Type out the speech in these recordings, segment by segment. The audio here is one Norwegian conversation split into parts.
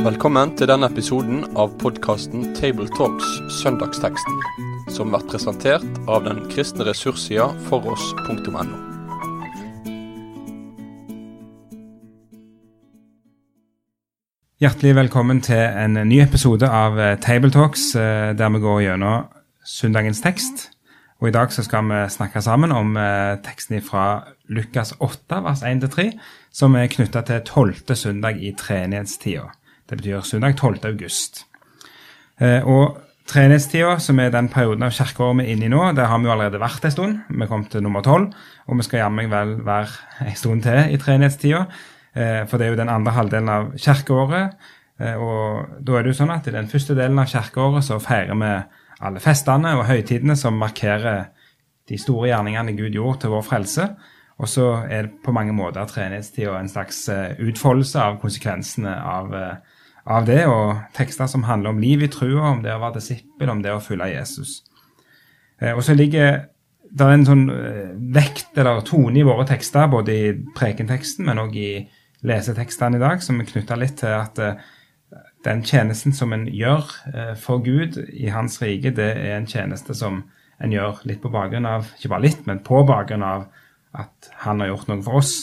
Velkommen til denne episoden av podkasten Tabletalks Søndagsteksten, som blir presentert av den kristne ressurssida foross.no. Hjertelig velkommen til en ny episode av eh, Tabletalks, eh, der vi går gjennom søndagens tekst. Og I dag så skal vi snakke sammen om eh, teksten fra Lukas 8, vers 1-3, som er knytta til tolvte søndag i treenighetstida. Det betyr søndag 12. august. Eh, og treenighetstida, som er den perioden av kirkeåret vi er inne i nå, der har vi jo allerede vært en stund. Vi kom til nummer tolv, og vi skal jammen vel være en stund til i treenighetstida. Eh, for det er jo den andre halvdelen av kirkeåret. Eh, og da er det jo sånn at i den første delen av kirkeåret så feirer vi alle festene og høytidene som markerer de store gjerningene Gud gjorde til vår frelse. Og så er det på mange måter treningstida en slags utfoldelse av konsekvensene av, av det, og tekster som handler om liv i trua, om det å være disippel, om det å følge Jesus. Og så ligger det er en sånn vekt eller tone i våre tekster, både i prekenteksten, men òg i lesetekstene i dag, som er knytta litt til at den tjenesten som en gjør for Gud i Hans rike, det er en tjeneste som en gjør litt på bakgrunn av, ikke bare litt, men på bakgrunn av at han har gjort noe for oss.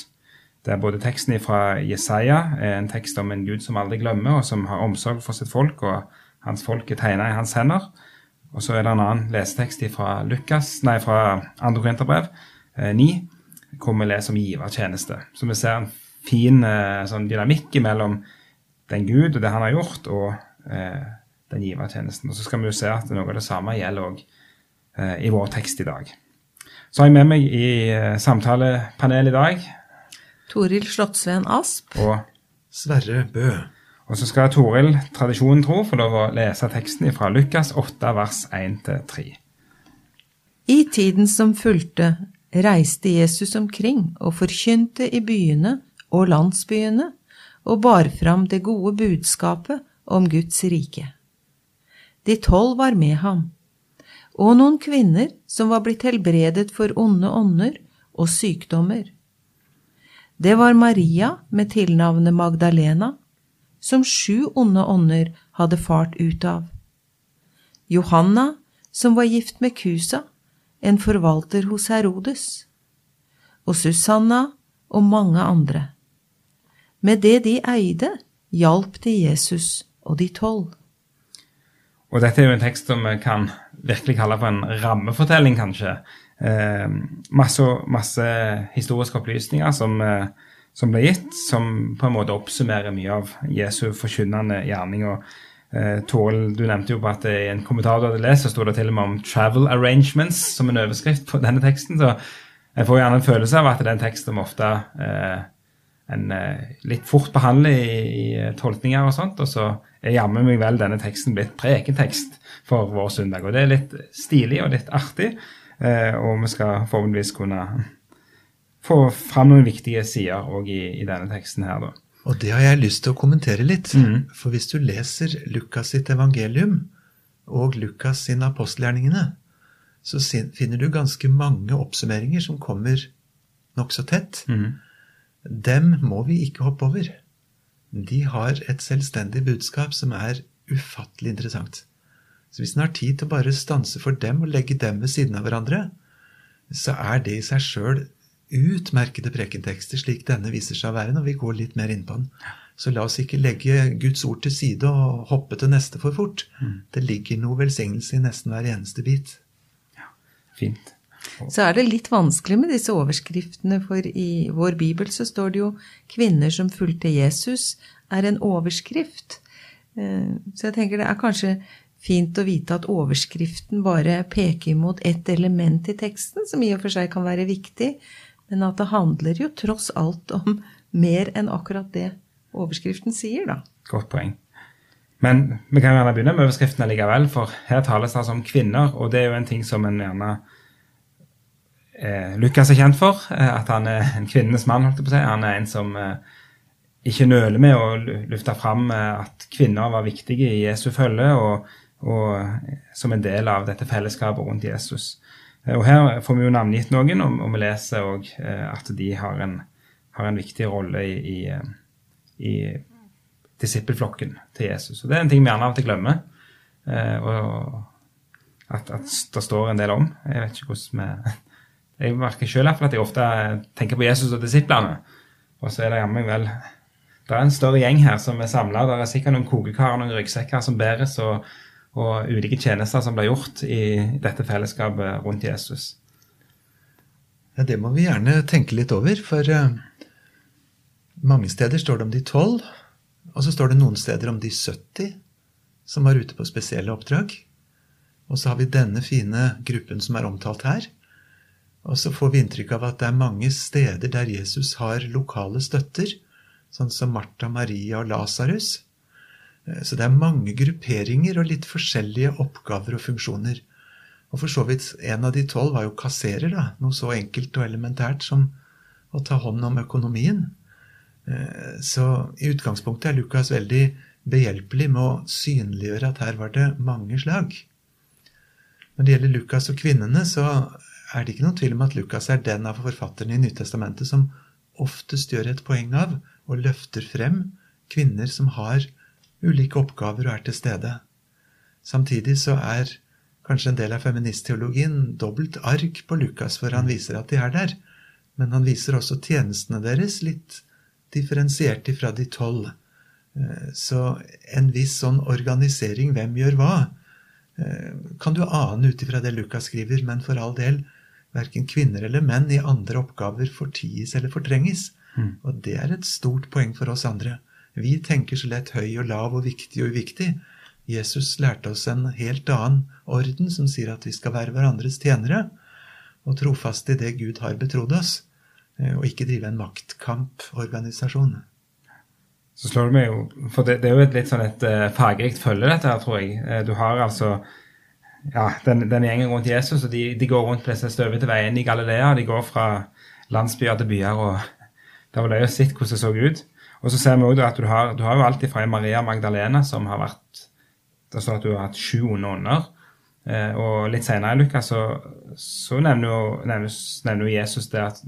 Det er både teksten fra Jesaja, en tekst om en Gud som aldri glemmer, og som har omsorg for sitt folk, og hans folk er tegna i hans hender. Og så er det en annen lesetekst fra Lukas, nei, fra andre Korinterbrev, eh, 9, hvor vi leser om givertjeneste. Så vi ser en fin eh, sånn dynamikk mellom den Gud og det han har gjort, og eh, den givertjenesten. Og så skal vi jo se at noe av det samme gjelder òg eh, i vår tekst i dag. Så har jeg med meg i eh, samtalepanelet i dag Toril Slottsveen Asp. Og Sverre Bø. Og så skal Toril, tradisjonen tro, få lov å lese teksten fra Lukas 8, vers 1-3. I tiden som fulgte, reiste Jesus omkring og forkynte i byene og landsbyene og bar fram det gode budskapet om Guds rike. De tolv var med ham, og noen kvinner som var blitt helbredet for onde ånder og sykdommer. Det var Maria med tilnavnet Magdalena, som sju onde ånder hadde fart ut av. Johanna, som var gift med Kusa, en forvalter hos Herodes. Og Susanna og mange andre. Med det de eide, hjalp de Jesus og de tolv. Og dette er jo en tekst som kan virkelig kalle for en rammefortelling, kanskje. Eh, masse, masse, historiske opplysninger som, eh, som, ble gitt, som på en måte oppsummerer mye av Jesu forkynnende gjerning. og eh, Toril, du nevnte jo på at i en kommentar du hadde lest, så sto det til og med om 'travel arrangements' som en overskrift på denne teksten. Så jeg får gjerne en følelse av at det er en ofte eh, en litt fort behandler i, i tolkninger og sånt. Og så er jammen meg vel denne teksten blitt prekentekst for vår søndag. Og det er litt stilig og litt artig. Og vi skal forhåpentligvis kunne få fram noen viktige sider òg i, i, denne teksten her, da. Og det har jeg lyst til å kommentere litt. Mm. For hvis du leser Lukas sitt evangelium og Lukas sine apostelgjerningene, så finner du ganske mange oppsummeringer som kommer nokså tett. Mm. Dem må vi ikke hoppe over. De har et selvstendig budskap som er ufattelig interessant. Så hvis en har tid til å bare stanse for dem og legge dem ved siden av hverandre, så er det i seg sjøl utmerkede prekentekster, slik denne viser seg å være når vi går litt mer inn på den. Så la oss ikke legge Guds ord til side og hoppe til neste for fort. Mm. Det ligger noe velsignelse i nesten hver eneste bit. Ja, fint. Så er det litt vanskelig med disse overskriftene, for i vår bibel så står det jo 'Kvinner som fulgte Jesus' er en overskrift. Så jeg tenker det er kanskje fint å vite at overskriften bare peker mot ett element i teksten, som i og for seg kan være viktig, men at det handler jo tross alt om mer enn akkurat det overskriften sier, da. Godt poeng. Men vi kan gjerne begynne med overskriften likevel, for her tales det altså om kvinner, og det er jo en ting som en gjerne eh, Lukas er kjent for, eh, at han er en kvinnenes mann, holdt jeg på å si. Han er en som eh, ikke nøler med å lufte fram eh, at kvinner var viktige i Jesu følge, og, og, som en del av dette fellesskapet rundt Jesus. Og Her får vi jo navngitt noen, og, og vi leser òg at de har en, har en viktig rolle i, i, i disippelflokken til Jesus. Og Det er en ting vi gjerne av og til glemmer. og at, at, det står en del om. Jeg vet ikke hvordan vi Jeg merker sjøl at jeg ofte tenker på Jesus og disiplene. Og så er det jammen vel Det er en større gjeng her som er samla. Det er sikkert noen kokekarer og noen ryggsekker som bæres, og, og, ulike tjenester som blir gjort i dette fellesskapet rundt Jesus. Ja, Det må vi gjerne tenke litt over, for uh, mange steder står det om de tolv, og så står det noen steder om de 70 som var ute på spesielle oppdrag. Og så har vi denne fine gruppen som er omtalt her. Og så får vi inntrykk av at det er mange steder der Jesus har lokale støtter, sånn som Martha, Maria og Lasarus. Eh, så det er mange grupperinger og litt forskjellige oppgaver og funksjoner. Og for så vidt, en av de tolv var jo kasserer, da. Noe så enkelt og elementært som å ta hånd om økonomien. Eh, så i utgangspunktet er Lukas veldig behjelpelig med å synliggjøre at her var det mange slag. Når det gjelder Lukas og kvinnene, så er det ikke noen tvil om at Lukas er den av forfatterne i Nytestamentet som oftest gjør et poeng av og løfter frem kvinner som har ulike oppgaver og er til stede. Samtidig så er kanskje en del av feministteologien dobbelt ark på Lukas, for han viser at de er der. Men han viser også tjenestene deres litt differensiert ifra de tolv. Eh, så en viss sånn organisering, hvem gjør hva, eh, kan du ane ut ifra det Lukas skriver, men for all del, verken kvinner eller menn i andre oppgaver forties eller fortrenges. Mm. Og det er et stort poeng for oss andre. Vi tenker så lett høy og lav og viktig og uviktig. Jesus lærte oss en helt annen orden som sier at vi skal være hverandres tjenere og trofaste i det Gud har betrodd oss, eh, og ikke drive en maktkamporganisasjon. Så slår det meg jo, for det, det er jo et litt sånn et uh, fargerikt følge, dette her, tror jeg. Uh, du har altså ja, den, den, gjengen rundt Jesus, og de, de går rundt på disse støvete veiene i Galilea. De går fra landsbyer til byer, og det var løye å se hvordan det så ut. Og så ser vi også at du har, du har jo alt fra Maria Magdalena, som har vært Det står at du har hatt sju onde ånder. Eh, og litt senere i Lukas så, så nevner, jo, Jesus det at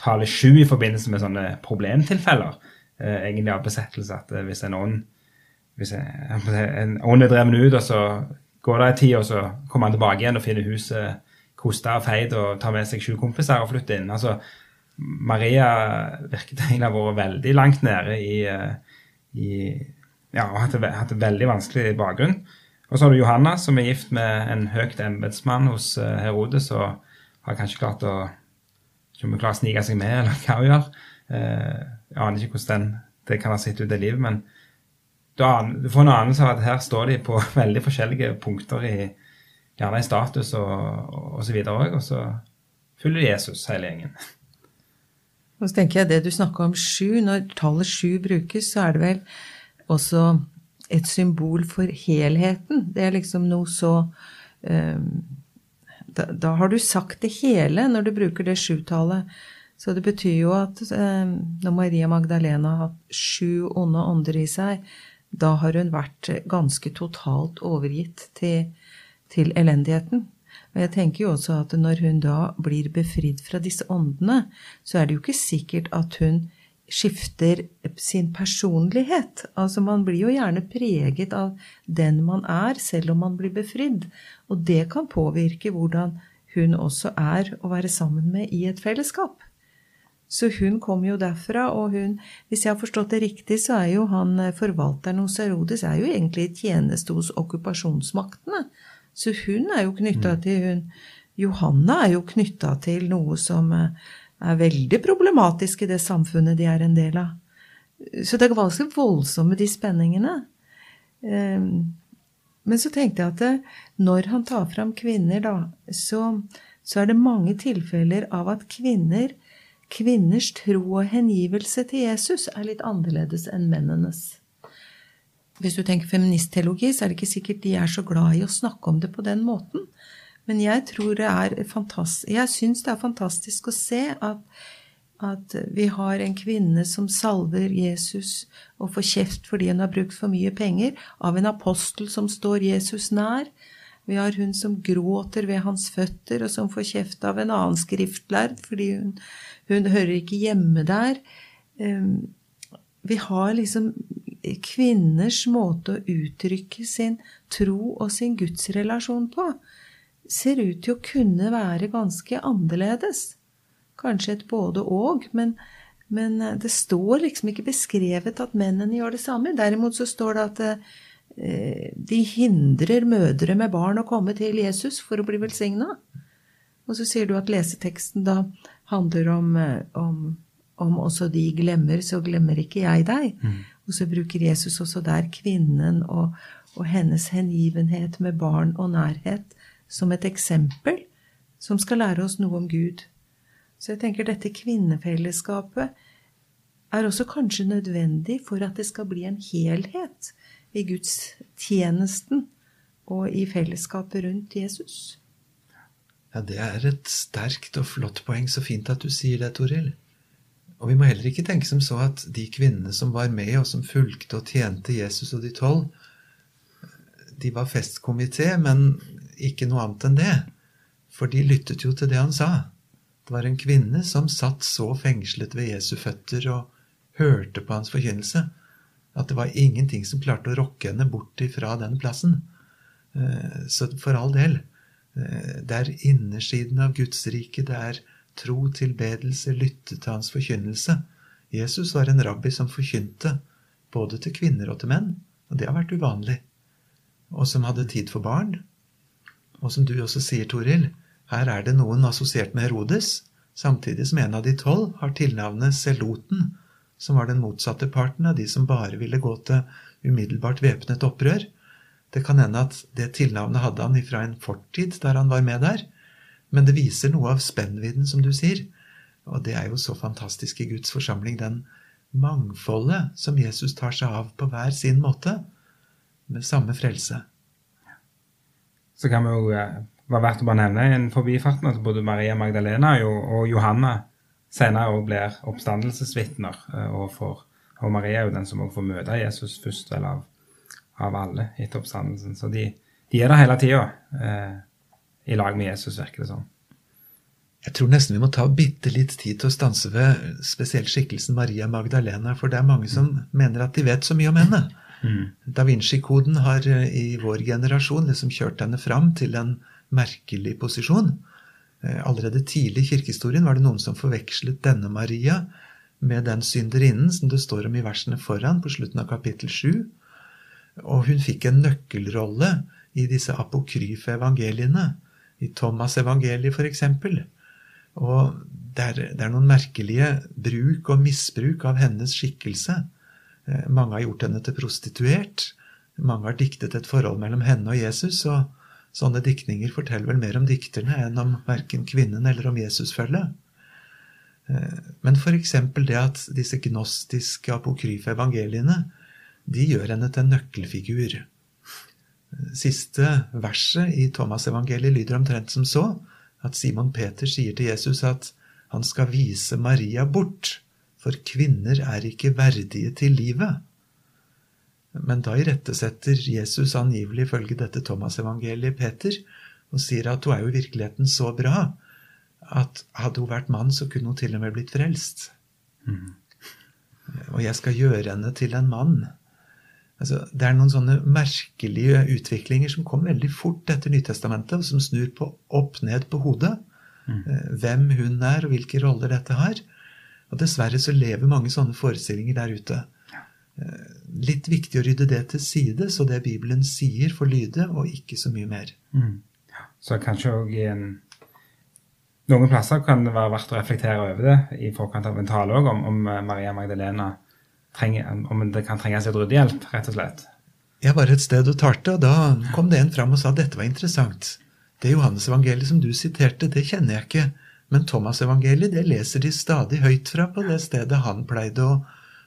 tale sju i forbindelse med sånne problemtilfeller eh, egentlig av besettelse. At eh, hvis en ånd hvis en ånd er drevet ut, og så går det en tid, og så kommer han tilbake igjen og finner huset kosta og feid og tar med seg sju kompiser og flytter inn. Altså, Maria virket egentlig å ha vært veldig langt nede i, eh, i Ja, og hatt, hatt det veldig vanskelig bakgrunn. Og så har du Johanna, som er gift med en høyt embetsmann hos eh, Herodes, og har kanskje klart å ikke om hun klarer å snike seg med, eller hva hun gjør. Eh, jeg aner ikke hvordan den, det kan ha sett ut i livet, men du, får en anelse av at her står de på veldig forskjellige punkter, i, gjerne i status og osv. òg, og så følger Jesus hele gjengen. Og så tenker jeg det du snakka om sju, når tallet sju brukes, så er det vel også et symbol for helheten. Det er liksom noe så um, da, da, har du sagt det hele når du bruker det sjutallet. Så det betyr jo at um, når Maria Magdalena har hatt sju onde ånder i seg, da har hun vært ganske totalt overgitt til, til elendigheten. Og jeg tenker jo også at når hun da blir befridd fra disse åndene, så er det jo ikke sikkert at hun skifter sin personlighet. Altså man blir jo gjerne preget av den man er, selv om man blir befridd. Og det kan påvirke hvordan hun også er å være sammen med i et fellesskap. Så hun kom jo derfra, og hun Hvis jeg har forstått det riktig, så er jo han eh, forvalteren hos Herodes er jo egentlig i tjeneste hos okkupasjonsmaktene. Så hun er jo knytta mm. til hun Johanna er jo knytta til noe som eh, er veldig problematisk i det samfunnet de er en del av. Så det er ganske voldsomme, de spenningene. Ehm, men så tenkte jeg at eh, når han tar fram kvinner, da, så, så er det mange tilfeller av at kvinner Kvinners tro og hengivelse til Jesus er litt annerledes enn mennenes. Hvis du tenker feministteologi, så er det ikke sikkert de er så glad i å snakke om det på den måten. Men jeg tror det er fantastisk Jeg syns det er fantastisk å se at, at vi har en kvinne som salver Jesus og får kjeft fordi hun har brukt for mye penger, av en apostel som står Jesus nær. Vi har hun som gråter ved hans føtter, og som får kjeft av en annen skriftlærd fordi hun, hun hører ikke hjemme der. Um, vi har liksom kvinners måte å uttrykke sin tro og sin gudsrelasjon på, ser ut til å kunne være ganske annerledes. Kanskje et både-og, men, men, det står liksom ikke beskrevet at mennene gjør det samme. Derimot så står det at eh, de hindrer mødre med barn å komme til Jesus for å bli velsigna. Og så sier du at leseteksten da handler om, eh, om om også de glemmer, så glemmer ikke jeg deg. Mm. Og så bruker Jesus også der kvinnen og, og, hennes hengivenhet med barn og nærhet som et eksempel som skal lære oss noe om Gud. Så jeg tenker dette kvinnefellesskapet er også kanskje nødvendig for at det skal bli en helhet i Guds tjenesten og i fellesskapet rundt Jesus. Ja, Det er et sterkt og flott poeng. Så fint at du sier det, Toril. Og vi må heller ikke tenke som så at de kvinnene som var med, og som fulgte og tjente Jesus og de tolv, de var festkomité, men ikke noe annet enn det. For de lyttet jo til det han sa. Det var en kvinne som satt så fengslet ved Jesu føtter og hørte på hans forkynnelse at det var ingenting som klarte å rokke henne bort ifra den plassen. Eh, så for all del. Eh, det er innersiden av Guds rike. Det er tro, tilbedelse, lytte til hans forkynnelse. Jesus var en rabbi som forkynte både til kvinner og til menn, og det har vært uvanlig. Og som hadde tid for barn. Og som du også sier, Toril, her er det noen assosiert med Herodes, samtidig som en av de tolv har tilnavnet Seloten, som var den motsatte parten av de som bare ville gå til umiddelbart væpnet opprør. Det kan hende at det tilnavnet hadde han ifra en fortid der han var med der, men det viser noe av spennvidden, som du sier. Og det er jo så fantastisk i Guds forsamling, den mangfoldet som Jesus tar seg av på hver sin måte, med samme frelse. Så kan vi jo eh, være verdt å bare nevne en forbifarten at både Maria Magdalena og Johanna senere også blir oppstandelsesvitner. Eh, og, og Maria er jo den som òg får møte Jesus først vel av, av alle etter oppstandelsen. Så de, de er der hele tida. I lag med Jesus, virker det som. Jeg tror nesten vi må ta bitte litt tid til å stanse ved spesielt skikkelsen Maria Magdalena, for det er mange som mm. mener at de vet så mye om henne. Mm. Da Vinci-koden har eh, i vår generasjon liksom kjørt henne fram til en merkelig posisjon. Eh, allerede tidlig i kirkehistorien var det noen som forvekslet denne Maria med den synderinnen som det står om i versene foran, på slutten av kapittel 7. Og hun fikk en nøkkelrolle i disse apokryfe evangeliene i Thomas evangeliet f.eks. Og det er, det er, noen merkelige bruk og misbruk av hennes skikkelse. Eh, mange har gjort henne til prostituert. Mange har diktet et forhold mellom henne og Jesus. og Sånne diktninger forteller vel mer om dikterne enn om verken kvinnen eller om Jesusfølget. Eh, men f.eks. det at disse gnostiske apokryfe evangeliene de gjør henne til en nøkkelfigur siste verset i Thomas-evangeliet lyder omtrent som så at Simon Peter sier til Jesus at han skal vise Maria bort, for kvinner er ikke verdige til livet. Men da irettesetter Jesus angivelig ifølge dette Thomas-evangeliet Peter og sier at hun er jo i virkeligheten så bra at hadde hun vært mann, så kunne hun til og med blitt frelst. Mm. Og jeg skal gjøre henne til en mann. Altså, det er noen sånne merkelige utviklinger som kom veldig fort etter Nytestamentet, og som snur på opp ned på hodet. Mm. Eh, hvem hun er, og hvilke roller dette har. Og dessverre så lever mange sånne forestillinger der ute. Ja. litt viktig å rydde det til side, så det Bibelen sier, får lyde, og ikke så mye mer. Mm. Så kanskje òg i en Noen plasser kan det være verdt å reflektere over det i forkant av en tale om, om Maria Magdalena trenger, om det kan trenges litt ryddehjelp, rett og slett. Jeg var et sted og talte, og da kom det en fram og sa at dette var interessant. Det Johannes-evangeliet som du siterte, det kjenner jeg ikke. Men Thomas-evangeliet det leser de stadig høyt fra på det stedet han pleide å,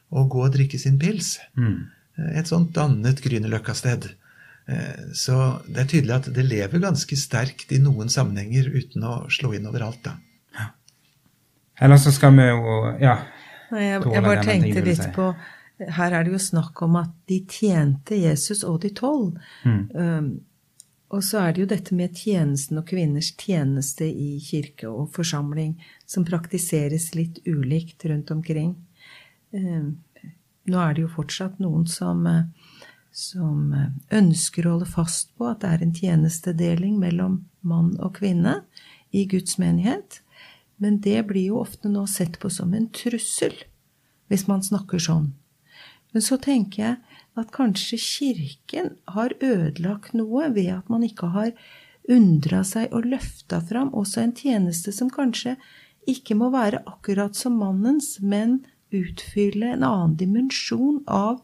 å gå og drikke sin pils. Mm. Et sånt dannet Grünerløkka-sted. Eh, så det er tydelig at det lever ganske sterkt i noen sammenhenger uten å slå inn overalt, da. Ja. Eller så skal vi jo Ja, jeg, jeg bare tenkte litt på Her er det jo snakk om at de tjente Jesus og de tolv. Mm. Um, Og så er det jo dette med tjenesten og kvinners tjeneste i kirke og forsamling som praktiseres litt ulikt rundt omkring. Eh, nå er det jo fortsatt noen som, som ønsker å holde fast på at det er en tjenestedeling mellom mann og kvinne i Guds menighet. Men det blir jo ofte nå sett på som en trussel, hvis man snakker sånn. Men så tenker jeg at kanskje Kirken har ødelagt noe ved at man ikke har undra seg og løfta fram også en tjeneste som kanskje ikke må være akkurat som mannens, men utfylle en annen dimensjon av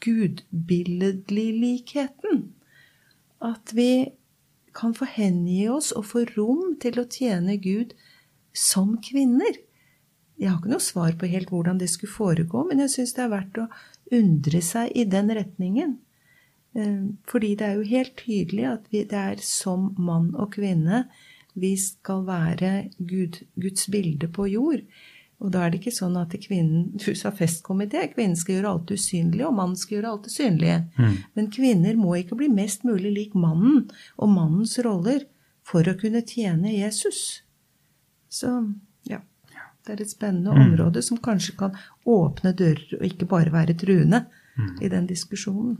gudbilledligheten. At vi kan få hengi oss og få rom til å tjene Gud som kvinner. Jeg har ikke noe svar på helt hvordan det skulle foregå, men jeg syns det er verdt å undre seg i den retningen. Eh, fordi det er jo helt tydelig at vi, det er som mann og kvinne vi skal være Gud, Guds bilde på jord. Og da er det ikke sånn at kvinnen Du sa festkomité. Kvinnen skal gjøre alt usynlig, og mannen skal gjøre alt det synlige. Mm. Men kvinner må ikke bli mest mulig lik mannen og mannens roller for å kunne tjene Jesus. Så ja. Det er et spennende mm. område som kanskje kan åpne dører og ikke bare være truende mm. i den diskusjonen.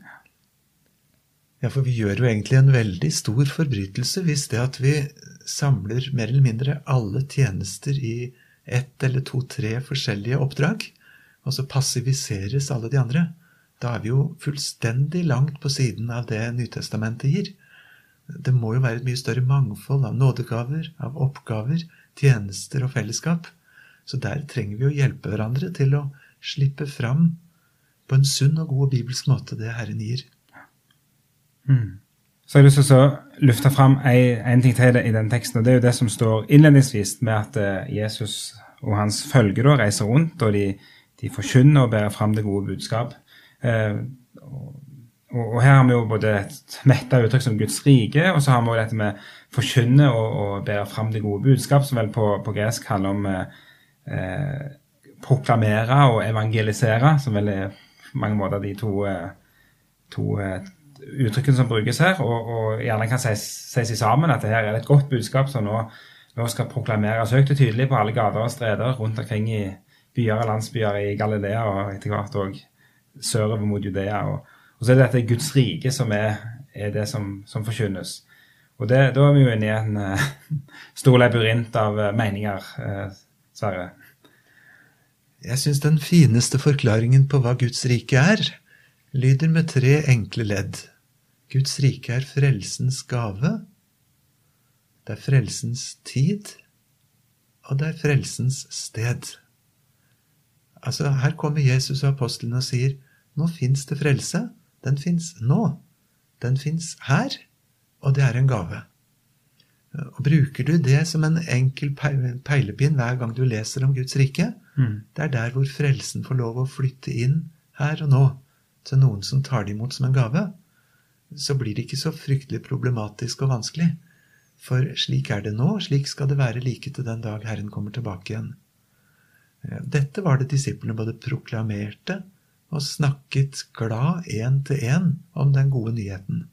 Ja, for vi gjør jo egentlig en veldig stor forbrytelse hvis det at vi samler mer eller mindre alle tjenester i ett eller to-tre forskjellige oppdrag, og så passiviseres alle de andre. Da er vi jo fullstendig langt på siden av det Nytestamentet gir. Det må jo være et mye større mangfold av nådegaver, av oppgaver, tjenester og fellesskap. Så der trenger vi å hjelpe hverandre til å slippe fram på en sunn og god bibelsk måte det Herren gir. Mm. Så har jeg lyst til å løfte fram en ting til i den teksten. og Det er jo det som står innledningsvis med at eh, Jesus og hans følge reiser rundt, og de, de forkynner og bærer fram det gode budskap. Eh, og, og, her har vi jo både et metta uttrykk som Guds rike, og så har vi jo dette med forkynne og, og bære fram det gode budskap, som vel på, på gresk handler om eh, proklamere og evangelisere, som vel er på mange måter de to, eh, to eh, uttrykkene som brukes her, og, og gjerne kan sies, sies sammen at det her er et godt budskap som nå, nå skal proklameres høyt og tydelig på alle gater og streder rundt omkring i byer og landsbyer i Galilea og etter hvert òg sørover mot Judea. Og, og, så er det dette Guds rike som er, er det som, som forkynnes. Og det, Da er vi jo inne i en uh, stor labyrint av uh, meninger, uh, Sverre. Jeg syns den fineste forklaringen på hva Guds rike er, lyder med tre enkle ledd. Guds rike er frelsens gave, det er frelsens tid, og det er frelsens sted. Altså, Her kommer Jesus og apostlene og sier nå fins det frelse. Den fins nå. Den fins her, og det er en gave. Og Bruker du det som en enkel peilepinn hver gang du leser om Guds rike, mm. det er der hvor frelsen får lov å flytte inn her og nå til noen som tar det imot som en gave, så blir det ikke så fryktelig problematisk og vanskelig. For slik er det nå, slik skal det være like til den dag Herren kommer tilbake igjen. Eh, dette var det disiplene både proklamerte og snakket glad én til én om den gode nyheten.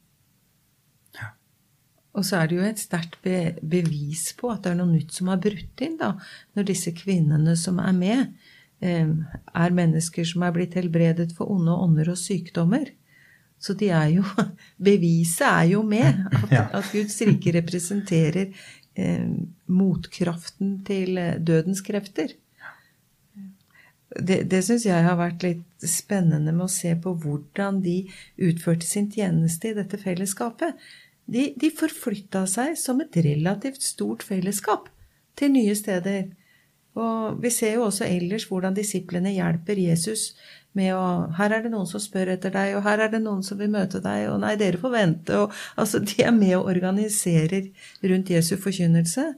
Og så er det jo et sterkt be bevis på at det er noe nytt som har brutt inn, da, når disse kvinnene som er med, eh, er mennesker som er blitt helbredet for onde ånder og sykdommer. Så de er jo Beviset er jo med. At, at Guds rike representerer eh, motkraften til eh, dødens krefter. Det, det syns jeg har vært litt spennende med å se på hvordan de utførte sin tjeneste i dette fellesskapet. De, de forflytta seg som et relativt stort fellesskap til nye steder. Og vi ser jo også ellers hvordan disiplene hjelper Jesus med å Her er det noen som spør etter deg, og her er det noen som vil møte deg, og nei, dere får vente. Og, altså, de er med og organiserer rundt Jesu forkynnelse.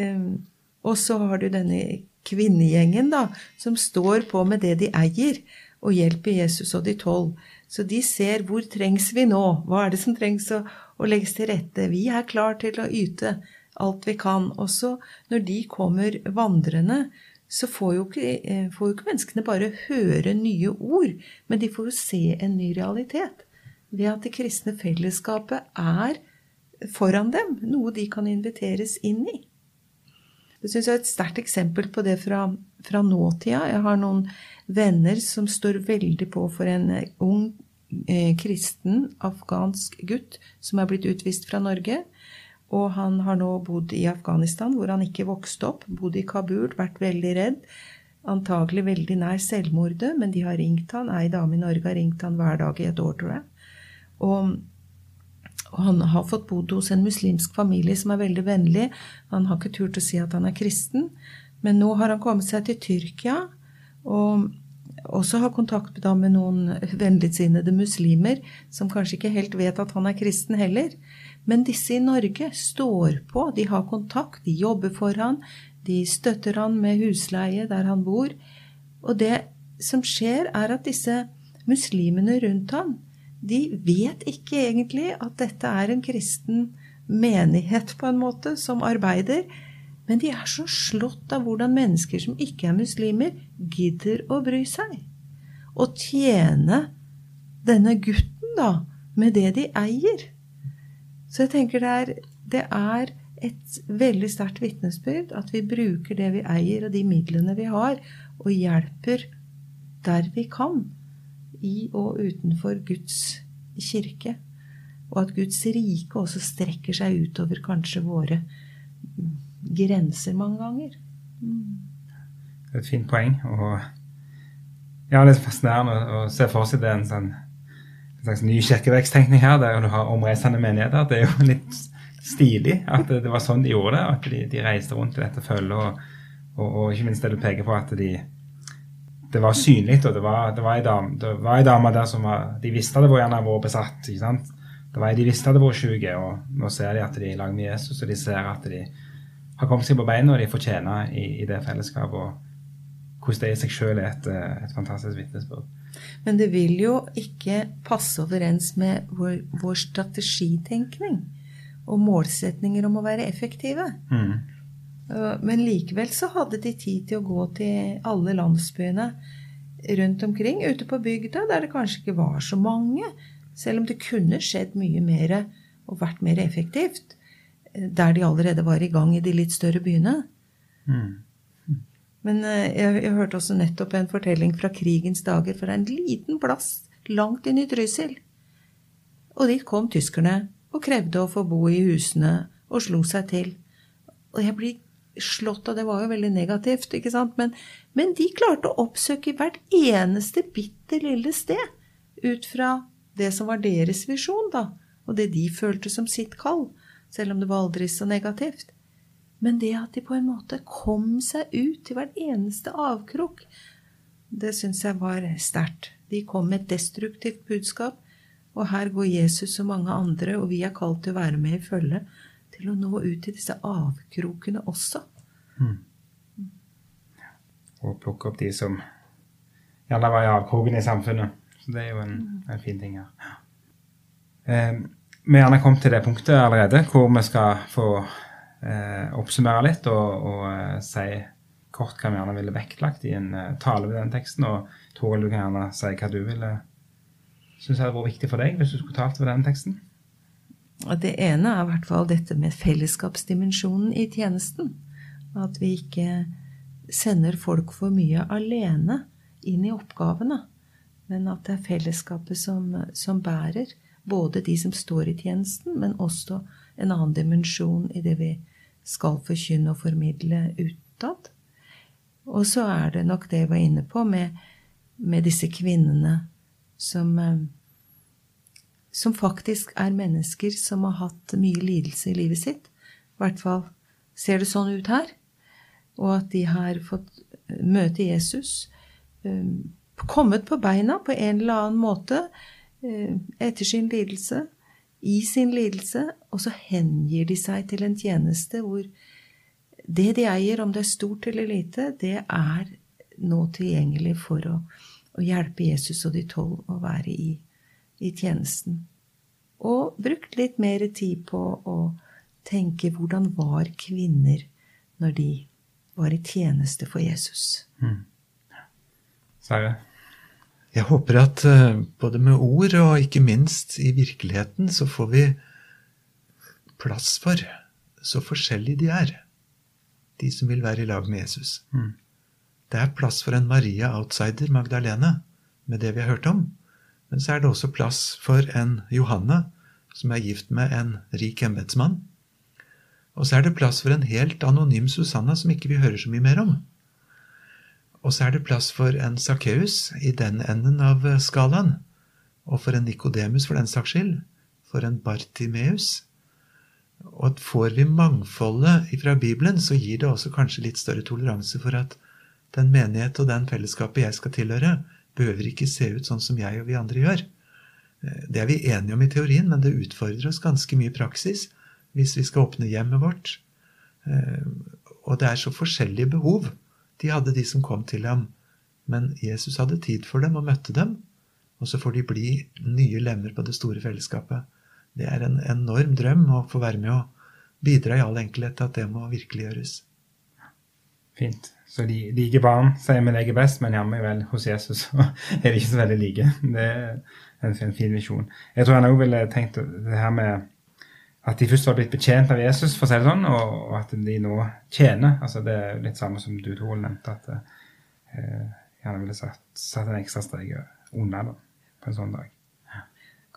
Um, og så har du denne kvinnegjengen, da, som står på med det de eier, og hjelper Jesus og de tolv. Så de ser hvor trengs vi nå? Hva er det som trengs å, å legges til rette? Vi er klar til å yte alt vi kan. Også når de kommer vandrende, så får jo, ikke, eh, får jo ikke menneskene bare høre nye ord, men de får jo se en ny realitet. Ved at det kristne fellesskapet er foran dem, noe de kan inviteres inn i. Det syns jeg er et sterkt eksempel på det fra, fra, nåtida. Jeg har noen venner som står veldig på for en ung eh, kristen afghansk gutt som er blitt utvist fra Norge. Og han har nå bodd i Afghanistan, hvor han ikke vokste opp. Bodd i Kabul, vært veldig redd. Antagelig veldig nær selvmordet, men de har ringt han. Ei dame i Norge har ringt han hver dag i et år, tror jeg. Og og han har fått bodd hos en muslimsk familie som er veldig vennlig. Han har ikke turt å si at han er kristen, men nå har han kommet seg til Tyrkia og også har kontakt med noen vennligsinnede muslimer som kanskje ikke helt vet at han er kristen heller. Men disse i Norge står på, de har kontakt, de jobber for han, de støtter han med husleie der han bor. Og det som skjer, er at disse muslimene rundt han, de vet ikke egentlig at dette er en kristen menighet, på en måte, som arbeider. Men de er så slått av hvordan mennesker som ikke er muslimer, gidder å bry seg. Og tjene denne gutten, da, med det de eier. Så jeg tenker det er, det er et veldig sterkt vitnesbyrd at vi bruker det vi eier, og de midlene vi har, og hjelper der vi kan i og utenfor Guds kirke. Og at Guds rike også strekker seg utover kanskje våre grenser mange ganger. Mm. Det er et fint poeng. Og ja, det er fascinerende å, se for seg det en sånn en slags ny kirkeveksttenkning her, der du har omreisende menigheter. Det er jo litt stilig at det, det var sånn de gjorde det. At de, de reiste rundt i dette følget. Og, og, og, ikke minst det du peker på, at de, det var synlig, og det var, det var ei dame, dame, der som var De visste det var gjerne vært besatt. ikke sant? Det var ei de visste det var syke, og nå ser de at de er i lag med Jesus, og de ser at de har kommet seg på beina, og de fortjener i, i det fellesskapet. og hvordan det i seg sjøl er et, et, fantastisk vitnesbyrd. Men det vil jo ikke passe overens med vår, vår strategitenkning og målsetninger om å være effektive. Mm. Men likevel så hadde de tid til å gå til alle landsbyene rundt omkring, ute på bygda, der det kanskje ikke var så mange, selv om det kunne skjedd mye mer og vært mer effektivt, der de allerede var i gang i de litt større byene. Mm. Men eh, jeg, jeg, hørte også nettopp en fortelling fra krigens dager fra en liten plass langt inn i Trysil. Og dit kom tyskerne og krevde å få bo i husene og slo seg til. Og jeg blir slått og Det var jo veldig negativt, ikke sant? Men, men de klarte å oppsøke hvert eneste bitte lille sted ut fra det som var deres visjon, da, og det de følte som sitt kall, selv om det var aldri så negativt. Men det at de på en måte kom seg ut til hvert eneste avkrok, det syns jeg var sterkt. De kom med et destruktivt budskap, og her går Jesus og mange andre, og vi er kalt til å være med i følge til å nå ut til disse avkrokene også. Mm. Og plukke opp de som gjerne var i avkroken i samfunnet. Så det er jo en, en fin ting her. Eh, vi har gjerne kommet til det punktet allerede hvor vi skal få eh, oppsummere litt og, og eh, si kort hva vi gjerne ville vektlagt i en uh, tale ved den teksten. Og Toril, du kan gjerne si hva du ville synes hadde vært viktig for deg hvis du skulle talt ved den teksten. Det ene er i hvert fall dette med fellesskapsdimensjonen i tjenesten. At vi ikke sender folk for mye alene inn i oppgavene, men at det er fellesskapet som, som bærer. Både de som står i tjenesten, men også en annen dimensjon i det vi skal forkynne og formidle utad. Og så er det nok det jeg var inne på med, med disse kvinnene som eh, som faktisk er mennesker som har hatt mye lidelse i livet sitt. I hvert fall ser det sånn ut her. Og at de har fått eh, møte Jesus, eh, kommet på beina på en eller annen måte eh, etter sin lidelse, i sin lidelse, og så hengir de seg til en tjeneste hvor det de eier, om det er stort eller lite, det er nå tilgjengelig for å, å hjelpe Jesus og de tolv å være i i tjenesten. Og brukt litt mer tid på å tenke hvordan var kvinner når de var i tjeneste for Jesus. Mm. Sverre? Jeg håper at uh, både med ord og ikke minst i virkeligheten så får vi plass for, så forskjellige de er, de som vil være i lag med Jesus. Mm. Det er plass for en Maria outsider, Magdalene, med det vi har hørt om. Men så er det også plass for en Johanne, som er gift med en rik embetsmann. Og så er det plass for en helt anonym Susanna, som ikke vi hører så mye mer om. Og så er det plass for en Sakkeus i den enden av skalaen. Og for en Nikodemus, for den saks skyld. For en Bartimeus. Og får vi mangfoldet fra Bibelen, så gir det også kanskje litt større toleranse for at den menighet og den fellesskapet jeg skal tilhøre, behøver ikke se ut sånn som jeg og vi andre gjør. Det er vi enige om i teorien, men det utfordrer oss ganske mye i praksis hvis vi skal åpne hjemmet vårt. Og det er så forskjellige behov de hadde, de som kom til ham. Men Jesus hadde tid for dem og møtte dem. Og så får de bli nye lemmer på det store fellesskapet. Det er en enorm drøm å få være med og bidra i all enkelhet til at det må virkeliggjøres. Fint. Så de like barn sier vi leker best, men jammen vel hos Jesus så er de ikke så veldig like. Det er en fin visjon. Jeg tror han òg ville tenkt det her med at de først var blitt betjent av Jesus, for å si det sånn, og, at de nå tjener. altså Det er litt samme som du, Tor, nevnte, at eh, gjerne ville satt, satt en ekstra strek under på en sånn dag.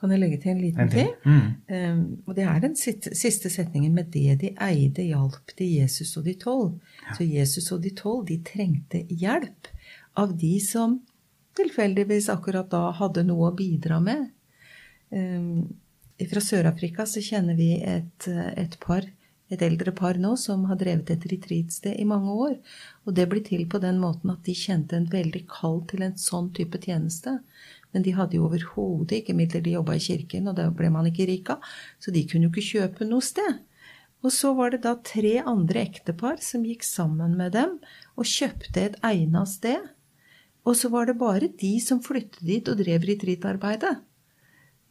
Kan jeg legge til en liten ting? Mm. Um, og det er den siste setningen med det de eide, hjalp de Jesus og de tolv. Ja. Så Jesus og de tolv, de trengte hjelp av de som tilfeldigvis akkurat da hadde noe å bidra med. Um, fra Sør-Afrika så kjenner vi et, et, par, et eldre par nå, som har drevet et retreatsted i mange år. Og det blir til på den måten at de kjente en veldig kall til en sånn type tjeneste. Men de hadde jo overhodet ikke midler. De jobba i kirken, og det ble man ikke rik av. Så de kunne jo ikke kjøpe noe sted. Og så var det da tre andre ektepar som gikk sammen med dem og kjøpte et egna sted. Og så var det bare de som flyttet dit og drev retreatarbeidet.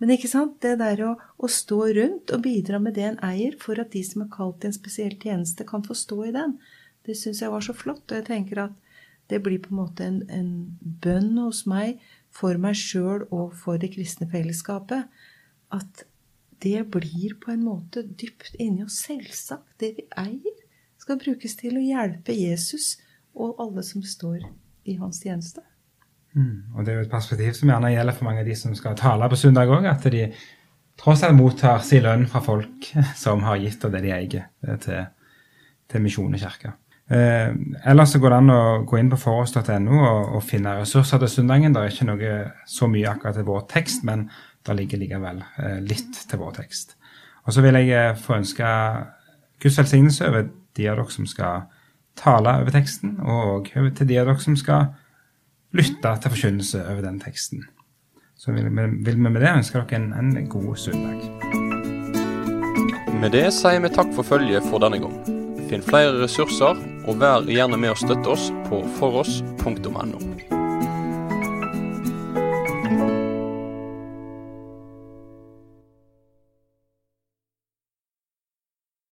Men ikke sant, det der å, å, stå rundt og bidra med det en eier, for at de som er kalt til en spesiell tjeneste, kan få stå i den, det syns jeg var så flott. Og jeg tenker at det blir på en måte en, en bønn hos meg for meg sjøl og for det kristne fellesskapet, at det blir på en måte dypt inni oss selvsagt. Det vi eier, skal brukes til å hjelpe Jesus og alle som står i hans tjeneste. Mm, og det er jo et perspektiv som gjerne gjelder for mange av de som skal tale på søndag òg, at de tross alt mottar sin lønn fra folk som har gitt av det de eier, eh, til, til Misjon og kirke. Eh, ellers så går det an å gå inn på foros.no og, og, finne ressurser til søndagen. Det er ikke noe så mye akkurat til vår tekst, men det ligger likevel eh, litt til vår tekst. Og så vil jeg eh, få ønske Guds velsignelse over de av dere som skal tale over teksten, og over til de av dere som skal lytte til forkynnelse over den teksten. Så vil vi, vil vi med det ønske dere en, en god søndag. Med det sier vi takk for følget for denne gang. Finn flere ressurser, og vær gjerne med å støtte oss på foross.no.